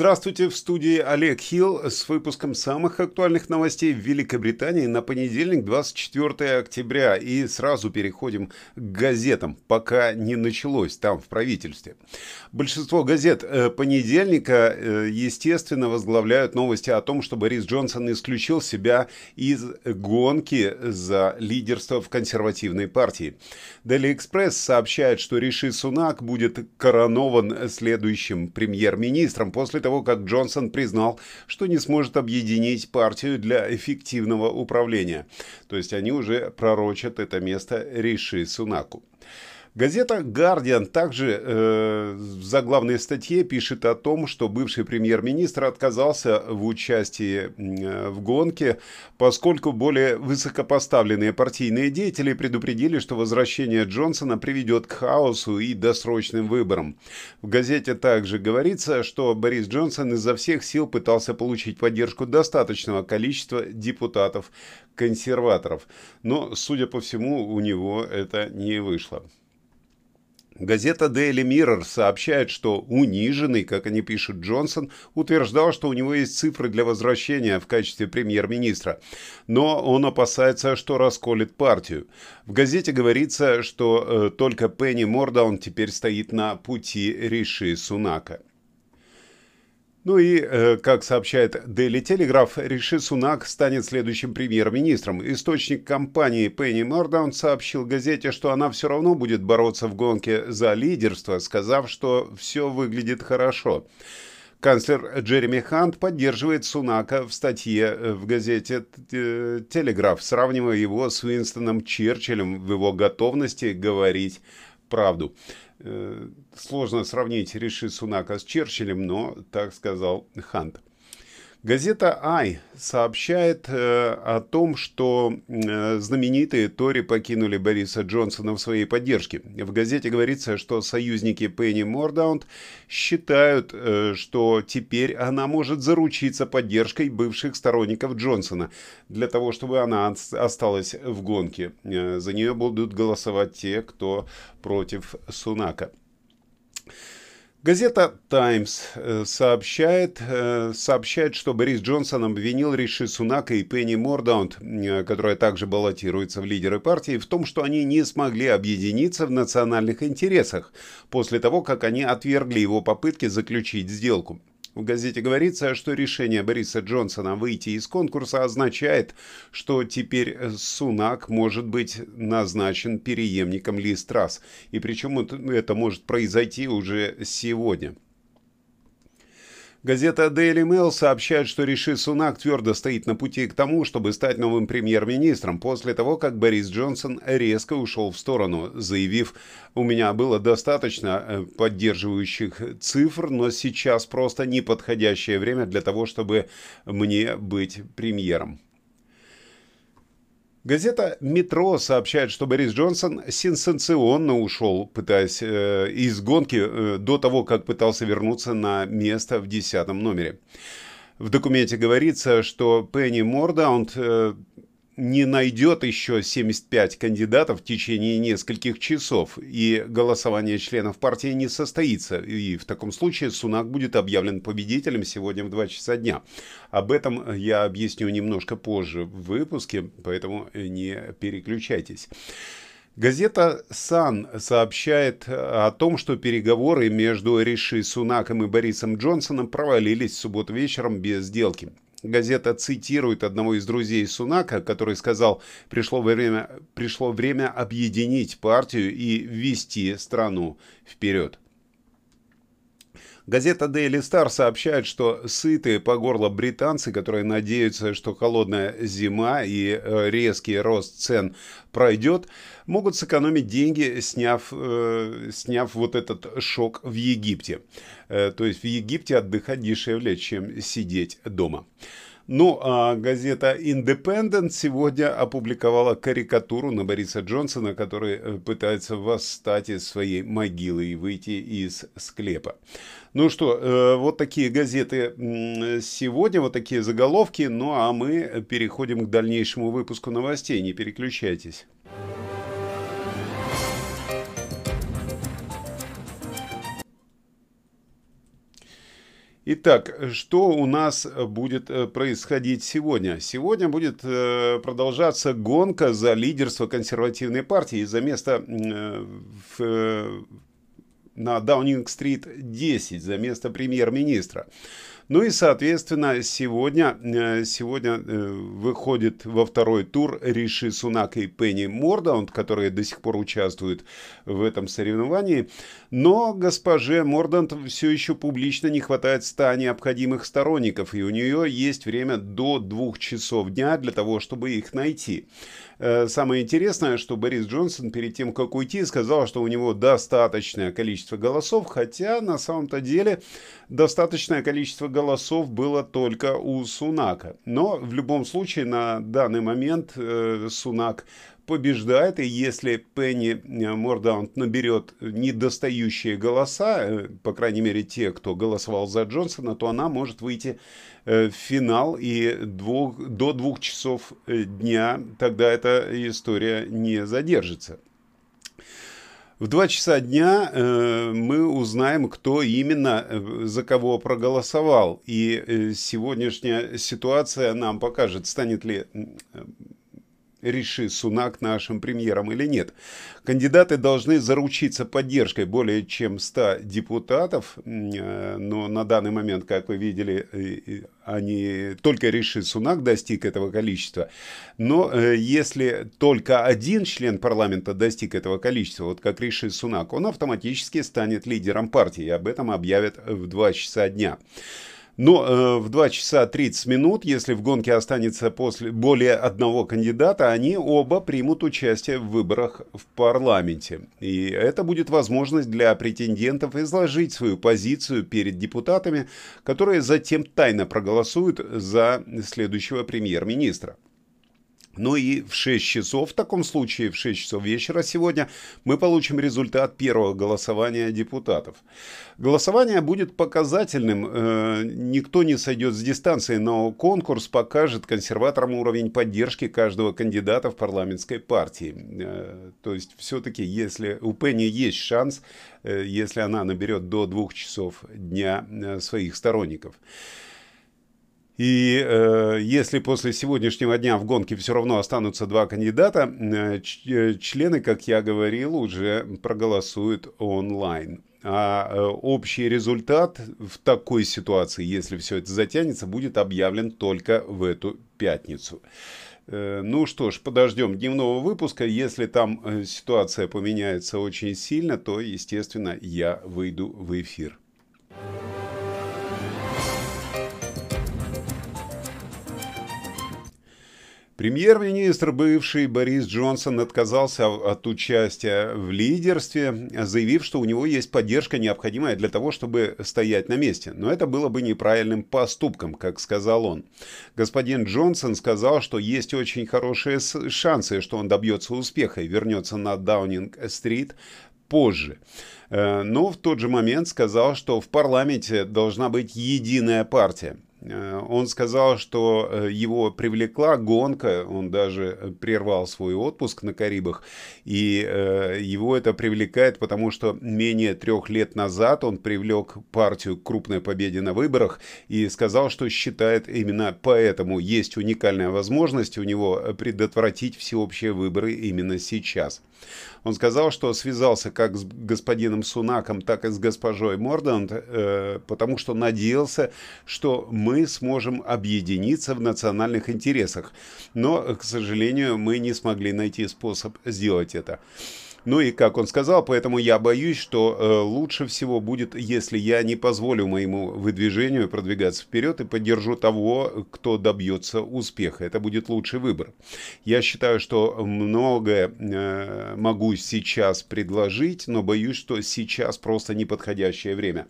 Здравствуйте, в студии Олег Хилл с выпуском самых актуальных новостей в Великобритании на понедельник, 24 октября. И сразу переходим к газетам, пока не началось там в правительстве. Большинство газет э, понедельника, э, естественно, возглавляют новости о том, что Борис Джонсон исключил себя из гонки за лидерство в консервативной партии. Daily Express сообщает, что Риши Сунак будет коронован следующим премьер-министром после того, как Джонсон признал, что не сможет объединить партию для эффективного управления. То есть они уже пророчат это место Риши Сунаку. Газета «Гардиан» также э, в заглавной статье пишет о том, что бывший премьер-министр отказался в участии э, в гонке, поскольку более высокопоставленные партийные деятели предупредили, что возвращение Джонсона приведет к хаосу и досрочным выборам. В газете также говорится, что Борис Джонсон изо всех сил пытался получить поддержку достаточного количества депутатов-консерваторов, но, судя по всему, у него это не вышло. Газета Daily Mirror сообщает, что униженный, как они пишут, Джонсон утверждал, что у него есть цифры для возвращения в качестве премьер-министра, но он опасается, что расколет партию. В газете говорится, что э, только Пенни Мордаун теперь стоит на пути Риши Сунака. Ну и, э, как сообщает Daily Telegraph, Риши Сунак станет следующим премьер-министром. Источник компании Penny Mordaunt сообщил газете, что она все равно будет бороться в гонке за лидерство, сказав, что все выглядит хорошо. Канцлер Джереми Хант поддерживает Сунака в статье в газете «Телеграф», сравнивая его с Уинстоном Черчиллем в его готовности говорить правду. Э, сложно сравнить Риши Сунака с Черчиллем, но так сказал Хант. Газета «Ай» сообщает э, о том, что э, знаменитые Тори покинули Бориса Джонсона в своей поддержке. В газете говорится, что союзники Пенни Мордаунд считают, э, что теперь она может заручиться поддержкой бывших сторонников Джонсона для того, чтобы она осталась в гонке. Э, за нее будут голосовать те, кто против Сунака. Газета «Таймс» э, сообщает, э, сообщает, что Борис Джонсон обвинил Риши Сунака и Пенни Мордаунд, э, которая также баллотируется в лидеры партии, в том, что они не смогли объединиться в национальных интересах после того, как они отвергли его попытки заключить сделку. В газете говорится, что решение Бориса Джонсона выйти из конкурса означает, что теперь Сунак может быть назначен преемником Ли Страс. И причем это может произойти уже сегодня. Газета Daily Mail сообщает, что Риши Сунак твердо стоит на пути к тому, чтобы стать новым премьер-министром после того, как Борис Джонсон резко ушел в сторону, заявив «У меня было достаточно э, поддерживающих цифр, но сейчас просто неподходящее время для того, чтобы мне быть премьером». Газета «Метро» сообщает, что Борис Джонсон сенсационно ушел, пытаясь э, из гонки э, до того, как пытался вернуться на место в десятом номере. В документе говорится, что Пенни Мордаунд э, не найдет еще 75 кандидатов в течение нескольких часов, и голосование членов партии не состоится, и в таком случае Сунак будет объявлен победителем сегодня в 2 часа дня. Об этом я объясню немножко позже в выпуске, поэтому не переключайтесь. Газета «Сан» сообщает о том, что переговоры между Риши Сунаком и Борисом Джонсоном провалились в субботу вечером без сделки. Газета цитирует одного из друзей Сунака, который сказал, пришло время, пришло время объединить партию и ввести страну вперед. Газета Daily Star сообщает, что сытые по горло британцы, которые надеются, что холодная зима и э, резкий рост цен пройдет, могут сэкономить деньги, сняв, э, сняв вот этот шок в Египте. Э, то есть в Египте отдыхать дешевле, чем сидеть дома. Ну, а газета Independent сегодня опубликовала карикатуру на Бориса Джонсона, который э, пытается восстать из своей могилы и выйти из склепа. Ну что, э, вот такие газеты сегодня, вот такие заголовки. Ну а мы переходим к дальнейшему выпуску новостей. Не переключайтесь. Итак, что у нас будет э, происходить сегодня? Сегодня будет э, продолжаться гонка за лидерство консервативной партии за место э, в, на Даунинг-стрит 10, за место премьер-министра. Ну и, соответственно, сегодня, э, сегодня э, выходит во второй тур Риши Сунак и Пенни Мордаунд, которые до сих пор участвуют в этом соревновании. Но госпоже Мордаунд все еще публично не хватает 100 необходимых сторонников, и у нее есть время до двух часов дня для того, чтобы их найти. Э, самое интересное, что Борис Джонсон перед тем, как уйти, сказал, что у него достаточное количество голосов, хотя на самом-то деле достаточное количество голосов было только у Сунака. Но в любом случае на данный момент э, Сунак побеждает, и если Пенни э, Мордаунт наберет недостающие голоса, э, по крайней мере те, кто голосовал за Джонсона, то она может выйти в финал и двух, до двух часов дня, тогда эта история не задержится. В 2 часа дня э, мы узнаем, кто именно за кого проголосовал. И э, сегодняшняя ситуация нам покажет, станет ли Риши Сунак нашим премьером или нет. Кандидаты должны заручиться поддержкой более чем 100 депутатов, э, но на данный момент, как вы видели, э, они, только Риши Сунак достиг этого количества. Но э, если только один член парламента достиг этого количества, вот как Риши Сунак, он автоматически станет лидером партии, и об этом объявят в 2 часа дня. Но э, в 2 часа 30 минут, если в гонке останется после более одного кандидата, они оба примут участие в выборах в парламенте. И это будет возможность для претендентов изложить свою позицию перед депутатами, которые затем тайно проголосуют за следующего премьер-министра. Ну и в 6 часов, в таком случае в 6 часов вечера сегодня, мы получим результат первого голосования депутатов. Голосование будет показательным, э, никто не сойдет с дистанции, но конкурс покажет консерваторам уровень поддержки каждого кандидата в парламентской партии. Э, то есть все-таки, если у Пенни есть шанс, э, если она наберет до двух часов дня своих сторонников. И э, если после сегодняшнего дня в гонке все равно останутся два кандидата, э, э, члены, как я говорил, уже проголосуют онлайн. А э, общий результат в такой ситуации, если все это затянется, будет объявлен только в эту пятницу. Ну что ж, подождем дневного выпуска. Если там ситуация поменяется очень сильно, то, естественно, я выйду в эфир. Премьер-министр бывший Борис Джонсон отказался от участия в лидерстве, заявив, что у него есть поддержка, необходимая для того, чтобы стоять на месте. Но это было бы неправильным поступком, как сказал он. Господин Джонсон сказал, что есть очень хорошие шансы, что он добьется успеха и вернется на Даунинг-стрит позже. Э, но в тот же момент сказал, что в парламенте должна быть единая партия. Э, он сказал, что э, его привлекла гонка, он даже прервал свой отпуск на Карибах, и э, его это привлекает, потому что менее трех лет назад он привлек партию к крупной победе на выборах и сказал, что считает именно поэтому есть уникальная возможность у него предотвратить всеобщие выборы именно сейчас. Он сказал, что связался как с господином Сунаком, так и с госпожой Мордант, э, потому что надеялся, что мы сможем объединиться в национальных интересах. Но, к сожалению, мы не смогли найти способ сделать это. Ну и как он сказал, поэтому я боюсь, что э, лучше всего будет, если я не позволю моему выдвижению продвигаться вперед и поддержу того, кто добьется успеха. Это будет лучший выбор. Я считаю, что многое э, могу сейчас предложить, но боюсь, что сейчас просто неподходящее время.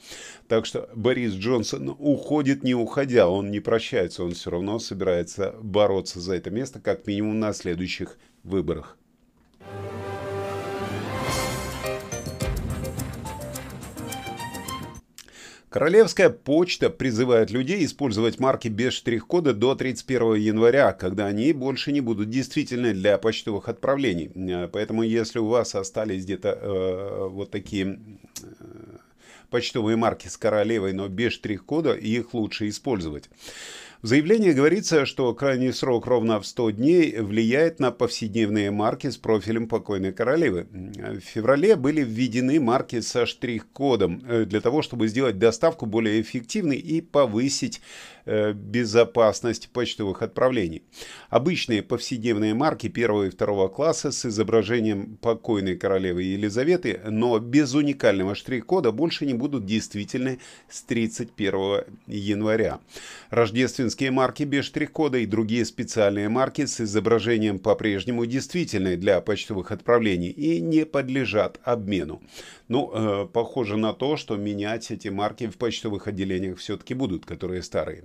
Так что Борис Джонсон уходит не уходя, он не прощается, он все равно собирается бороться за это место как минимум на следующих выборах. Королевская почта призывает людей использовать марки без штрих-кода до 31 января, когда они больше не будут действительны для почтовых отправлений. Э, поэтому если у вас остались где-то э, вот такие э, почтовые марки с королевой, но без штрих-кода, их лучше использовать. В заявлении говорится, что крайний срок ровно в 100 дней влияет на повседневные марки с профилем покойной королевы. В феврале были введены марки со штрих-кодом э, для того, чтобы сделать доставку более эффективной и повысить безопасность почтовых отправлений. Обычные повседневные марки первого и второго класса с изображением покойной королевы Елизаветы, но без уникального штрих-кода больше не будут действительны с 31 января. Рождественские марки без штрих-кода и другие специальные марки с изображением по-прежнему действительны для почтовых отправлений и не подлежат обмену. Ну, э, похоже на то, что менять эти марки в почтовых отделениях все-таки будут, которые старые.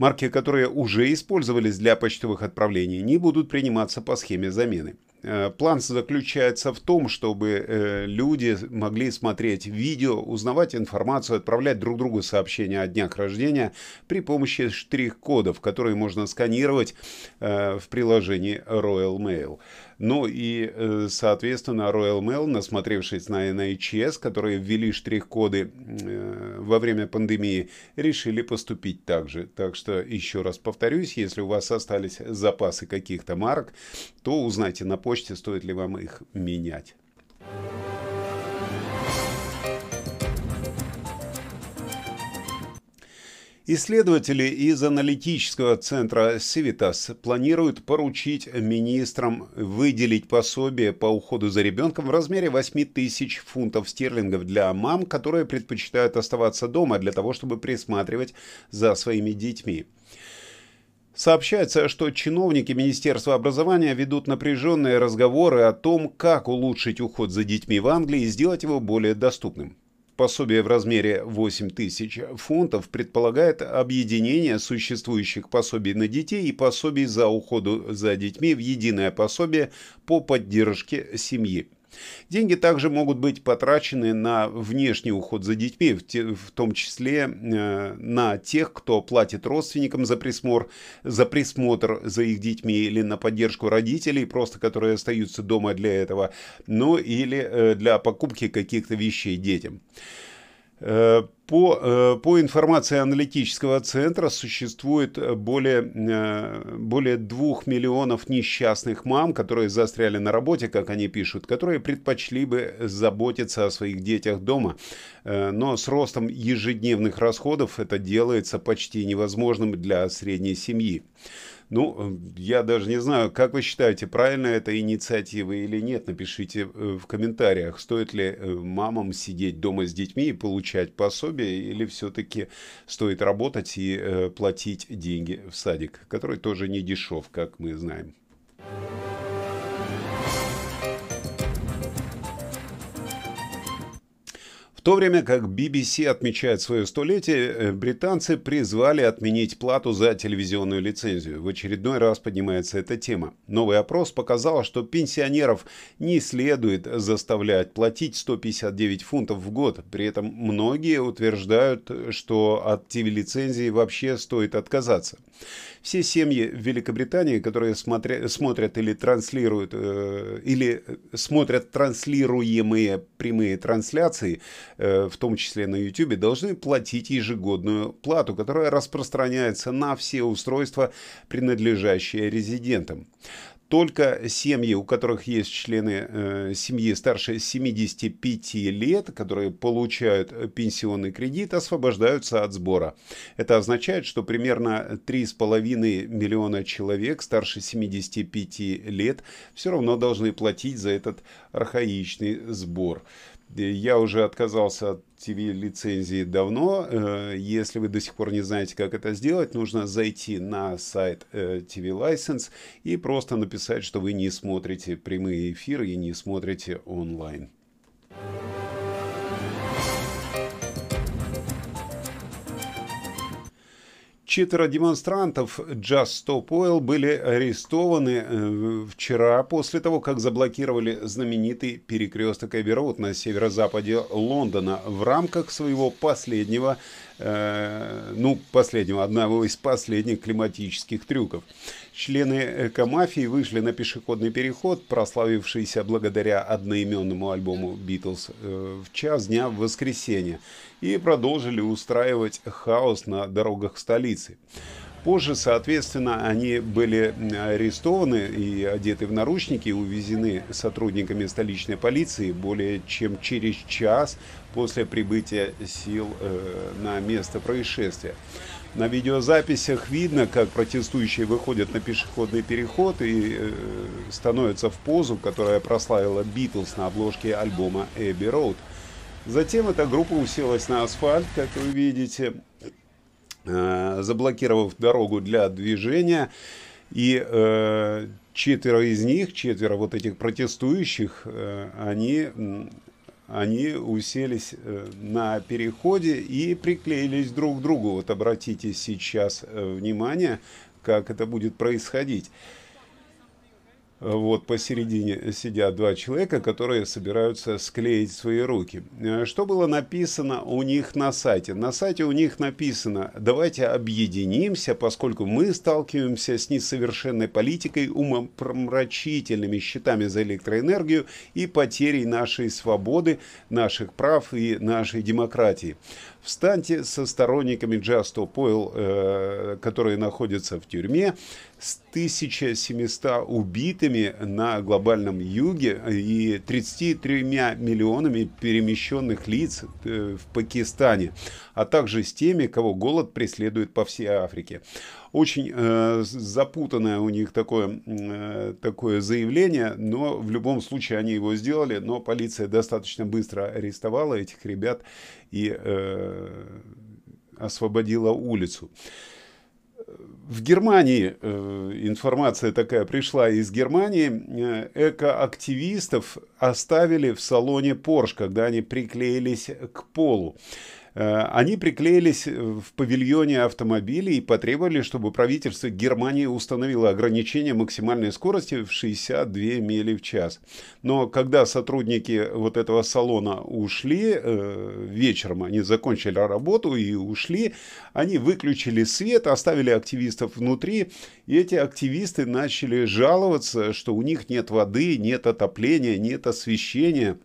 Марки, которые уже использовались для почтовых отправлений, не будут приниматься по схеме замены. Э, план заключается в том, чтобы э, люди могли смотреть видео, узнавать информацию, отправлять друг другу сообщения о днях рождения при помощи штрих-кодов, которые можно сканировать э, в приложении Royal Mail. Ну и, соответственно, Royal Mail, насмотревшись на NHS, которые ввели штрих-коды во время пандемии, решили поступить так же. Так что, еще раз повторюсь, если у вас остались запасы каких-то марок, то узнайте на почте, стоит ли вам их менять. Исследователи из аналитического центра Civitas планируют поручить министрам выделить пособие по уходу за ребенком в размере 8 тысяч фунтов стерлингов для мам, которые предпочитают оставаться дома для того, чтобы присматривать за своими детьми. Сообщается, что чиновники Министерства образования ведут напряженные разговоры о том, как улучшить уход за детьми в Англии и сделать его более доступным. Пособие в размере 8 тысяч фунтов предполагает объединение существующих пособий на детей и пособий за уходу за детьми в единое пособие по поддержке семьи. Деньги также могут быть потрачены на внешний уход за детьми, в том числе э, на тех, кто платит родственникам за присмотр, за присмотр за их детьми или на поддержку родителей, просто которые остаются дома для этого, ну или э, для покупки каких-то вещей детям. Э, по, э, по информации аналитического центра существует более, э, более 2 миллионов несчастных мам, которые застряли на работе, как они пишут, которые предпочли бы заботиться о своих детях дома. Но с ростом ежедневных расходов это делается почти невозможным для средней семьи. Ну, я даже не знаю, как вы считаете, правильно это инициатива или нет, напишите э, в комментариях, стоит ли э, мамам сидеть дома с детьми и получать пособие, или все-таки стоит работать и э, платить деньги в садик, который тоже не дешев, как мы знаем. В то время как BBC отмечает свое столетие, э, британцы призвали отменить плату за телевизионную лицензию. В очередной раз поднимается эта тема. Новый опрос показал, что пенсионеров не следует заставлять платить 159 фунтов в год. При этом многие утверждают, что от TV-лицензии вообще стоит отказаться. Все семьи в Великобритании, которые смотря, смотрят или транслируют, э, или смотрят транслируемые прямые трансляции, э, в том числе на YouTube, должны платить ежегодную плату, которая распространяется на все устройства, принадлежащие резидентам только семьи, у которых есть члены э, семьи старше 75 лет, которые получают пенсионный кредит, освобождаются от сбора. Это означает, что примерно 3,5 миллиона человек старше 75 лет все равно должны платить за этот архаичный сбор. Я уже отказался от TV-лицензии давно. Э, если вы до сих пор не знаете, как это сделать, нужно зайти на сайт TV э, License и просто написать, что вы не смотрите прямые эфиры и не смотрите онлайн. Четверо демонстрантов Just Stop Oil были арестованы э, вчера после того, как заблокировали знаменитый перекресток Эбби на северо-западе Лондона в рамках своего последнего э, ну, последнего, одного из последних климатических трюков. Члены экомафии вышли на пешеходный переход, прославившийся благодаря одноименному альбому «Битлз» э, в час дня в воскресенье, и продолжили устраивать хаос на дорогах столицы. Позже, соответственно, они были арестованы и одеты в наручники, увезены сотрудниками столичной полиции более чем через час после прибытия сил э, на место происшествия. На видеозаписях видно, как протестующие выходят на пешеходный переход и э, становятся в позу, которая прославила Битлз на обложке альбома Эбби Роуд. Затем эта группа уселась на асфальт, как вы видите, Э, заблокировав дорогу для движения. И э, четверо из них, четверо вот этих протестующих, э, они, они уселись на переходе и приклеились друг к другу. Вот обратите сейчас внимание, как это будет происходить. Вот посередине сидят два человека, которые собираются склеить свои руки. Э, что было написано у них на сайте? На сайте у них написано, давайте объединимся, поскольку мы сталкиваемся с несовершенной политикой, умопромрачительными счетами за электроэнергию и потерей нашей свободы, наших прав и нашей демократии. Встаньте со сторонниками Just Oil, э, которые находятся в тюрьме, с 1700 убитыми на глобальном юге и 33 миллионами перемещенных лиц э, в Пакистане, а также с теми, кого голод преследует по всей Африке. Очень э, запутанное у них такое, э, такое заявление, но в любом случае они его сделали, но полиция достаточно быстро арестовала этих ребят и э, освободила улицу. В Германии э, информация такая пришла из Германии. Э, экоактивистов оставили в салоне Porsche, когда они приклеились к полу. Э, они приклеились в павильоне автомобилей и потребовали, чтобы правительство Германии установило ограничение максимальной скорости в 62 мили в час. Но когда сотрудники вот этого салона ушли, э, вечером они закончили работу и ушли, они выключили свет, оставили активистов внутри, и эти активисты начали жаловаться, что у них нет воды, нет отопления, нет освещения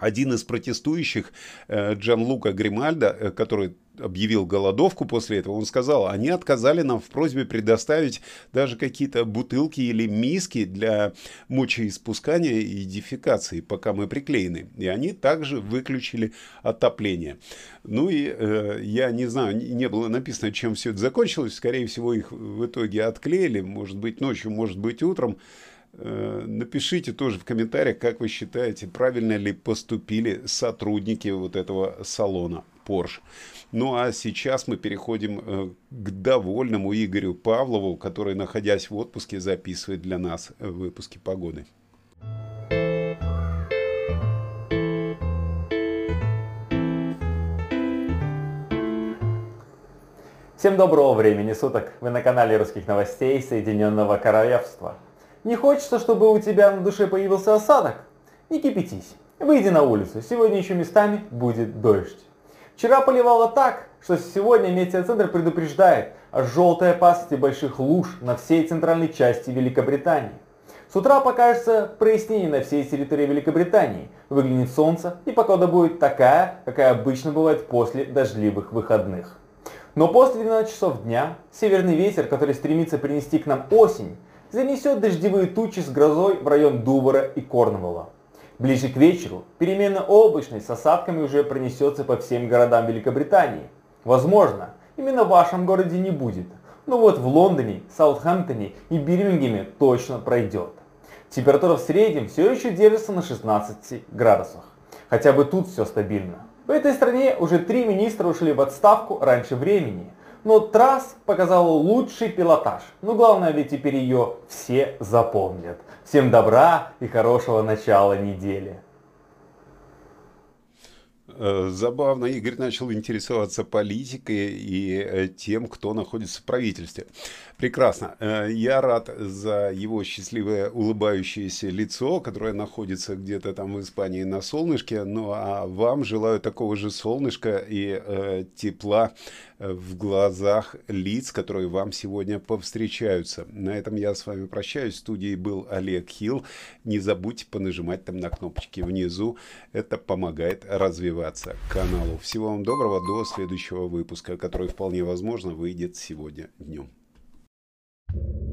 один из протестующих, э, Джан Лука Гримальда, э, который объявил голодовку после этого, он сказал, они отказали нам в просьбе предоставить даже какие-то бутылки или миски для мочеиспускания и дефекации, пока мы приклеены. И они также выключили отопление. Ну и э, я не знаю, не было написано, чем все это закончилось. Скорее всего, их в итоге отклеили, может быть ночью, может быть утром. Э, напишите тоже в комментариях, как вы считаете, правильно ли поступили сотрудники вот этого салона Porsche. Ну а сейчас мы переходим э, к довольному Игорю Павлову, который, находясь в отпуске, записывает для нас выпуски погоды. Всем доброго времени суток! Вы на канале русских новостей Соединенного Королевства. Не хочется, чтобы у тебя на душе появился осадок? Не кипятись. Выйди на улицу. Сегодня еще местами будет дождь. Вчера поливало так, что сегодня метеоцентр предупреждает о желтой опасности больших луж на всей центральной части Великобритании. С утра покажется прояснение на всей территории Великобритании. Выглянет солнце и погода будет такая, какая обычно бывает после дождливых выходных. Но после 12 часов дня северный ветер, который стремится принести к нам осень, занесет дождевые тучи с грозой в район Дувара и Корнволла. Ближе к вечеру переменно облачность с осадками уже пронесется по всем городам Великобритании. Возможно, именно в вашем городе не будет, но вот в Лондоне, Саутгемптоне и Бирмингеме точно пройдет. Температура в среднем все еще держится на 16 градусах. Хотя бы тут все стабильно. В этой стране уже три министра ушли в отставку раньше времени – но Трасс показал лучший пилотаж. Но главное ведь теперь ее все запомнят. Всем добра и хорошего начала недели. Э, забавно, Игорь начал интересоваться политикой и э, тем, кто находится в правительстве. Прекрасно. Э, я рад за его счастливое улыбающееся лицо, которое находится где-то там в Испании на солнышке. Ну а вам желаю такого же солнышка и э, тепла э, в глазах лиц, которые вам сегодня повстречаются. На этом я с вами прощаюсь. В студии был Олег Хилл. Не забудьте понажимать там на кнопочки внизу. Это помогает развиваться каналу. Всего вам доброго. До следующего выпуска, который вполне возможно выйдет сегодня днем. Thank you.